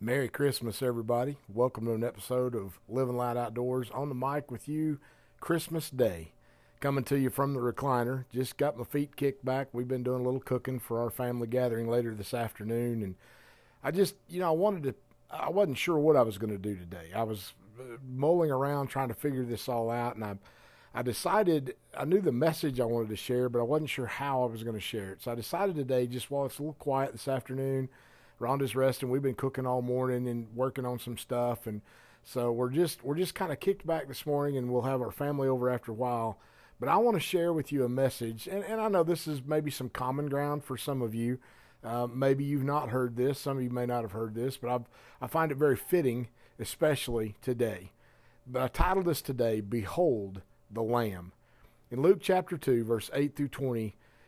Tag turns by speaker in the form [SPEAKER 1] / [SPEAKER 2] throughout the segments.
[SPEAKER 1] Merry Christmas, everybody. Welcome to an episode of Living Light Outdoors on the mic with you, Christmas Day. Coming to you from the recliner. Just got my feet kicked back. We've been doing a little cooking for our family gathering later this afternoon. And I just, you know, I wanted to, I wasn't sure what I was going to do today. I was uh, mulling around trying to figure this all out. And I, I decided, I knew the message I wanted to share, but I wasn't sure how I was going to share it. So I decided today, just while it's a little quiet this afternoon, Rhonda's resting. We've been cooking all morning and working on some stuff, and so we're just we're just kind of kicked back this morning, and we'll have our family over after a while. But I want to share with you a message, and, and I know this is maybe some common ground for some of you. Uh, maybe you've not heard this. Some of you may not have heard this, but I've, I find it very fitting, especially today. But I titled this today, Behold the Lamb. In Luke chapter 2, verse 8 through 20,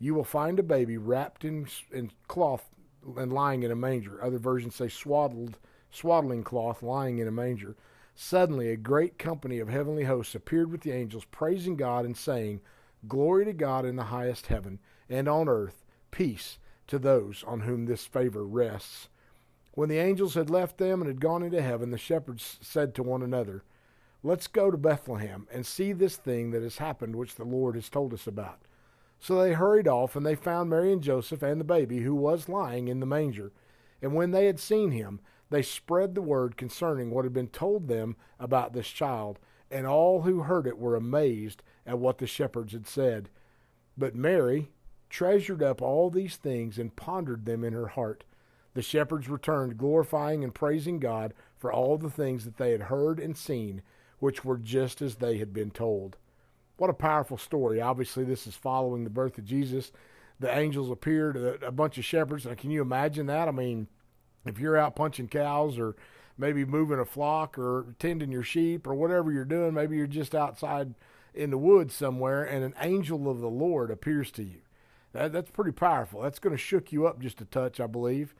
[SPEAKER 1] you will find a baby wrapped in, in cloth and lying in a manger. Other versions say swaddled, swaddling cloth lying in a manger. Suddenly, a great company of heavenly hosts appeared with the angels, praising God and saying, Glory to God in the highest heaven, and on earth peace to those on whom this favor rests. When the angels had left them and had gone into heaven, the shepherds said to one another, Let's go to Bethlehem and see this thing that has happened which the Lord has told us about. So they hurried off, and they found Mary and Joseph and the baby, who was lying in the manger. And when they had seen him, they spread the word concerning what had been told them about this child. And all who heard it were amazed at what the shepherds had said. But Mary treasured up all these things and pondered them in her heart. The shepherds returned, glorifying and praising God for all the things that they had heard and seen, which were just as they had been told. What a powerful story. Obviously, this is following the birth of Jesus. The angels appeared, a, a bunch of shepherds. Now, can you imagine that? I mean, if you're out punching cows or maybe moving a flock or tending your sheep or whatever you're doing, maybe you're just outside in the woods somewhere and an angel of the Lord appears to you. That, that's pretty powerful. That's going to shook you up just a touch, I believe.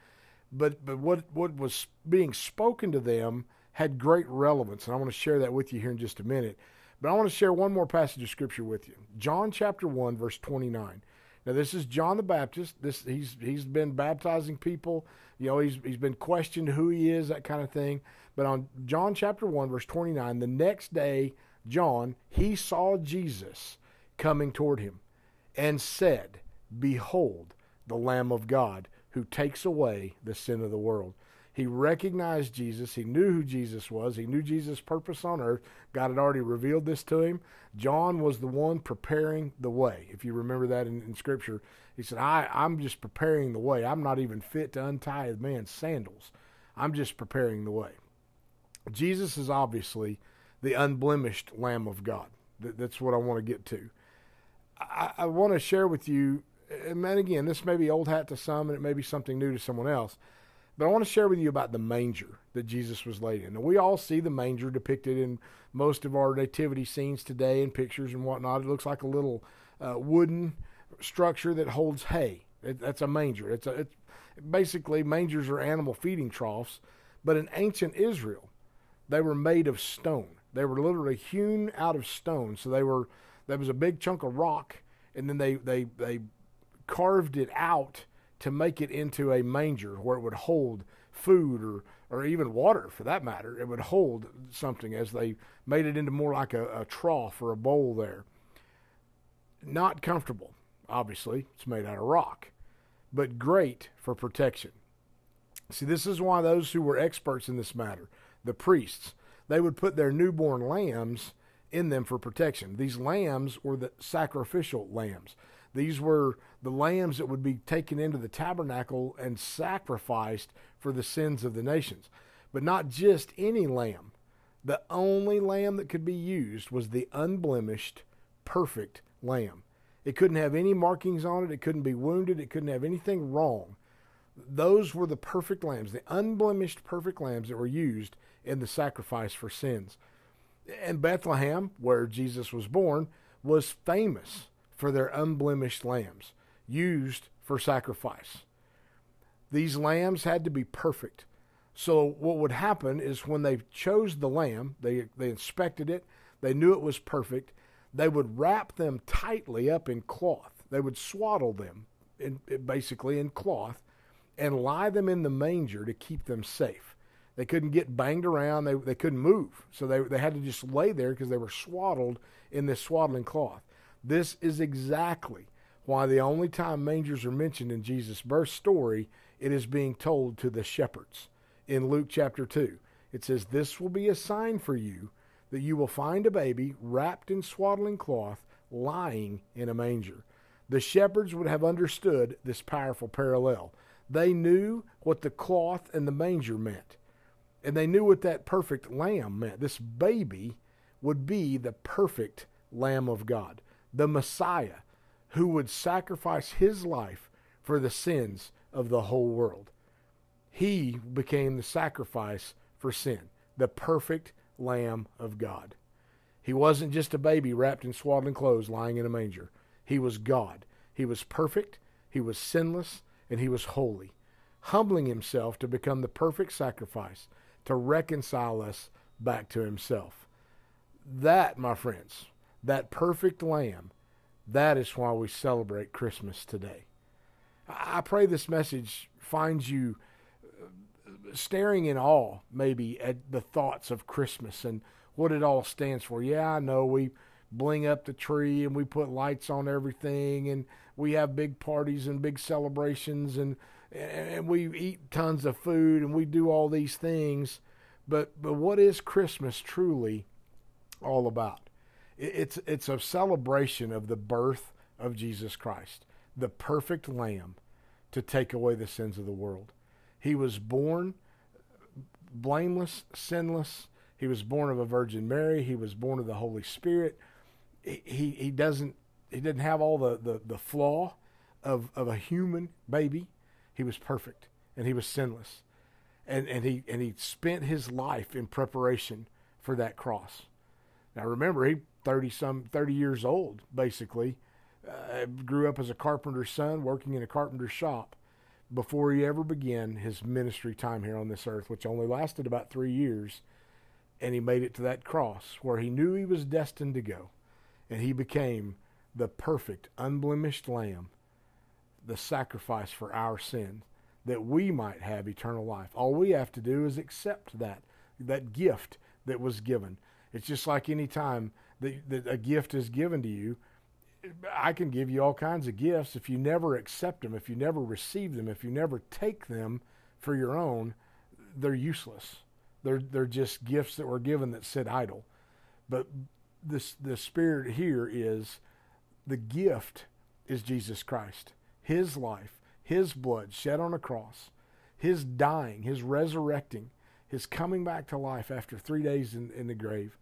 [SPEAKER 1] But but what what was being spoken to them had great relevance, and I want to share that with you here in just a minute. But I want to share one more passage of scripture with you. John chapter 1 verse 29. Now this is John the Baptist. This he's he's been baptizing people. You know, he's he's been questioned who he is, that kind of thing. But on John chapter 1 verse 29, the next day John, he saw Jesus coming toward him and said, "Behold, the Lamb of God who takes away the sin of the world." He recognized Jesus. He knew who Jesus was. He knew Jesus' purpose on earth. God had already revealed this to him. John was the one preparing the way. If you remember that in, in Scripture, he said, I, I'm just preparing the way. I'm not even fit to untie a man's sandals. I'm just preparing the way. Jesus is obviously the unblemished Lamb of God. That's what I want to get to. I, I want to share with you, and again, this may be old hat to some, and it may be something new to someone else. But I want to share with you about the manger that Jesus was laid in. And we all see the manger depicted in most of our nativity scenes today and pictures and whatnot. It looks like a little uh, wooden structure that holds hay. It, that's a manger. It's a it's basically mangers are animal feeding troughs, but in ancient Israel, they were made of stone. They were literally hewn out of stone. So they were there was a big chunk of rock, and then they they they carved it out to make it into a manger where it would hold food or, or even water for that matter. It would hold something as they made it into more like a, a trough or a bowl there. Not comfortable, obviously. It's made out of rock, but great for protection. See, this is why those who were experts in this matter, the priests, they would put their newborn lambs in them for protection. These lambs were the sacrificial lambs. These were the lambs that would be taken into the tabernacle and sacrificed for the sins of the nations. But not just any lamb. The only lamb that could be used was the unblemished, perfect lamb. It couldn't have any markings on it, it couldn't be wounded, it couldn't have anything wrong. Those were the perfect lambs, the unblemished perfect lambs that were used in the sacrifice for sins. And Bethlehem, where Jesus was born, was famous for their unblemished lambs used for sacrifice. These lambs had to be perfect. So what would happen is when they chose the lamb, they they inspected it, they knew it was perfect, they would wrap them tightly up in cloth. They would swaddle them in, basically in cloth and lie them in the manger to keep them safe. They couldn't get banged around. They, they couldn't move. So they, they had to just lay there because they were swaddled in this swaddling cloth. This is exactly why the only time mangers are mentioned in Jesus' birth story, it is being told to the shepherds. In Luke chapter 2, it says, This will be a sign for you that you will find a baby wrapped in swaddling cloth lying in a manger. The shepherds would have understood this powerful parallel. They knew what the cloth and the manger meant. And they knew what that perfect lamb meant. This baby would be the perfect Lamb of God, the Messiah who would sacrifice his life for the sins of the whole world. He became the sacrifice for sin, the perfect Lamb of God. He wasn't just a baby wrapped in swaddling clothes lying in a manger. He was God. He was perfect, he was sinless, and he was holy, humbling himself to become the perfect sacrifice to reconcile us back to himself. That, my friends, that perfect lamb, that is why we celebrate Christmas today. I pray this message finds you uh, staring in awe, maybe, at the thoughts of Christmas and what it all stands for. Yeah, I know we bling up the tree and we put lights on everything and we have big parties and big celebrations and and we eat tons of food and we do all these things but but what is christmas truly all about it's it's a celebration of the birth of Jesus Christ the perfect lamb to take away the sins of the world he was born blameless sinless he was born of a virgin mary he was born of the holy spirit he he doesn't he didn't have all the, the, the flaw of, of a human baby. He was perfect and he was sinless. And, and he and he spent his life in preparation for that cross. Now remember, he thirty some thirty years old basically, uh, grew up as a carpenter's son, working in a carpenter's shop, before he ever began his ministry time here on this earth, which only lasted about three years, and he made it to that cross where he knew he was destined to go and he became the perfect, unblemished lamb, the sacrifice for our sin, that we might have eternal life. All we have to do is accept that, that gift that was given. It's just like any time that, a gift is given to you, I can give you all kinds of gifts. If you never accept them, if you never receive them, if you never take them for your own, they're useless. They're, they're just gifts that were given that sit idle. But this the spirit here is the gift is Jesus Christ. His life, his blood shed on a cross, his dying, his resurrecting, his coming back to life after three days in, in the grave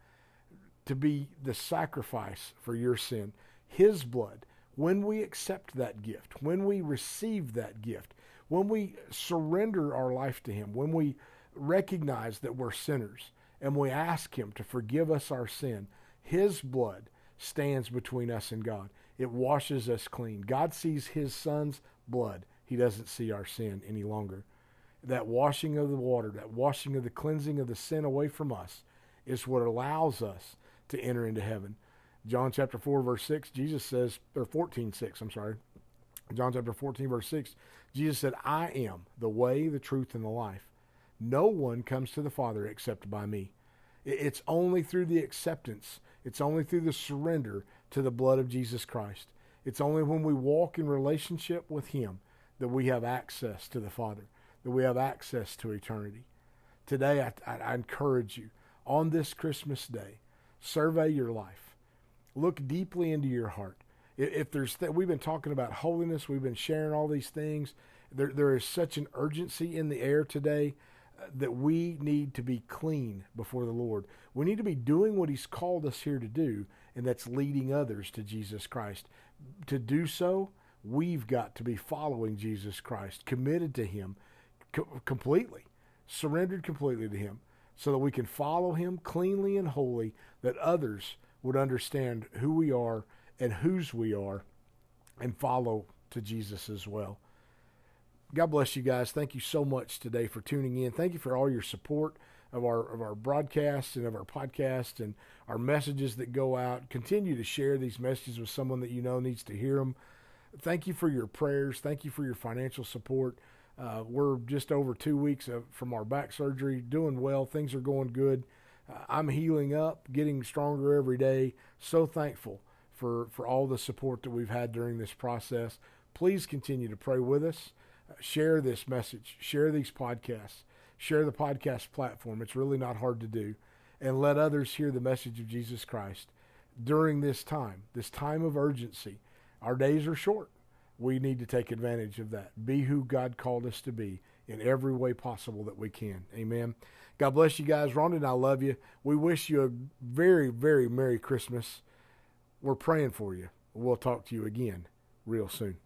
[SPEAKER 1] to be the sacrifice for your sin. His blood, when we accept that gift, when we receive that gift, when we surrender our life to Him, when we recognize that we're sinners and we ask Him to forgive us our sin, his blood stands between us and God. It washes us clean. God sees His Son's blood. He doesn't see our sin any longer. That washing of the water, that washing of the cleansing of the sin away from us, is what allows us to enter into heaven. John chapter 4, verse 6, Jesus says, or 14, 6, I'm sorry. John chapter 14, verse 6, Jesus said, I am the way, the truth, and the life. No one comes to the Father except by me. It's only through the acceptance it's only through the surrender to the blood of Jesus Christ. It's only when we walk in relationship with Him that we have access to the Father, that we have access to eternity. Today, I, I, I encourage you on this Christmas day, survey your life. Look deeply into your heart. If there's th- we've been talking about holiness, we've been sharing all these things. There, there is such an urgency in the air today uh, that we need to be clean before the Lord. We need to be doing what He's called us here to do, and that's leading others to Jesus Christ. To do so, we've got to be following Jesus Christ, committed to Him co- completely, surrendered completely to Him, so that we can follow Him cleanly and holy, that others would understand who we are and whose we are and follow to Jesus as well. God bless you guys. Thank you so much today for tuning in. Thank you for all your support of our of our broadcasts and of our podcast and our messages that go out. Continue to share these messages with someone that you know needs to hear them. Thank you for your prayers. Thank you for your financial support. Uh, we're just over two weeks of, from our back surgery, doing well. Things are going good. Uh, I'm healing up, getting stronger every day. So thankful for, for all the support that we've had during this process. Please continue to pray with us. Uh, share this message. Share these podcasts. Share the podcast platform. It's really not hard to do. And let others hear the message of Jesus Christ during this time, this time of urgency. Our days are short. We need to take advantage of that. Be who God called us to be in every way possible that we can. Amen. God bless you guys. Rhonda and I love you. We wish you a very, very Merry Christmas. We're praying for you. We'll talk to you again real soon.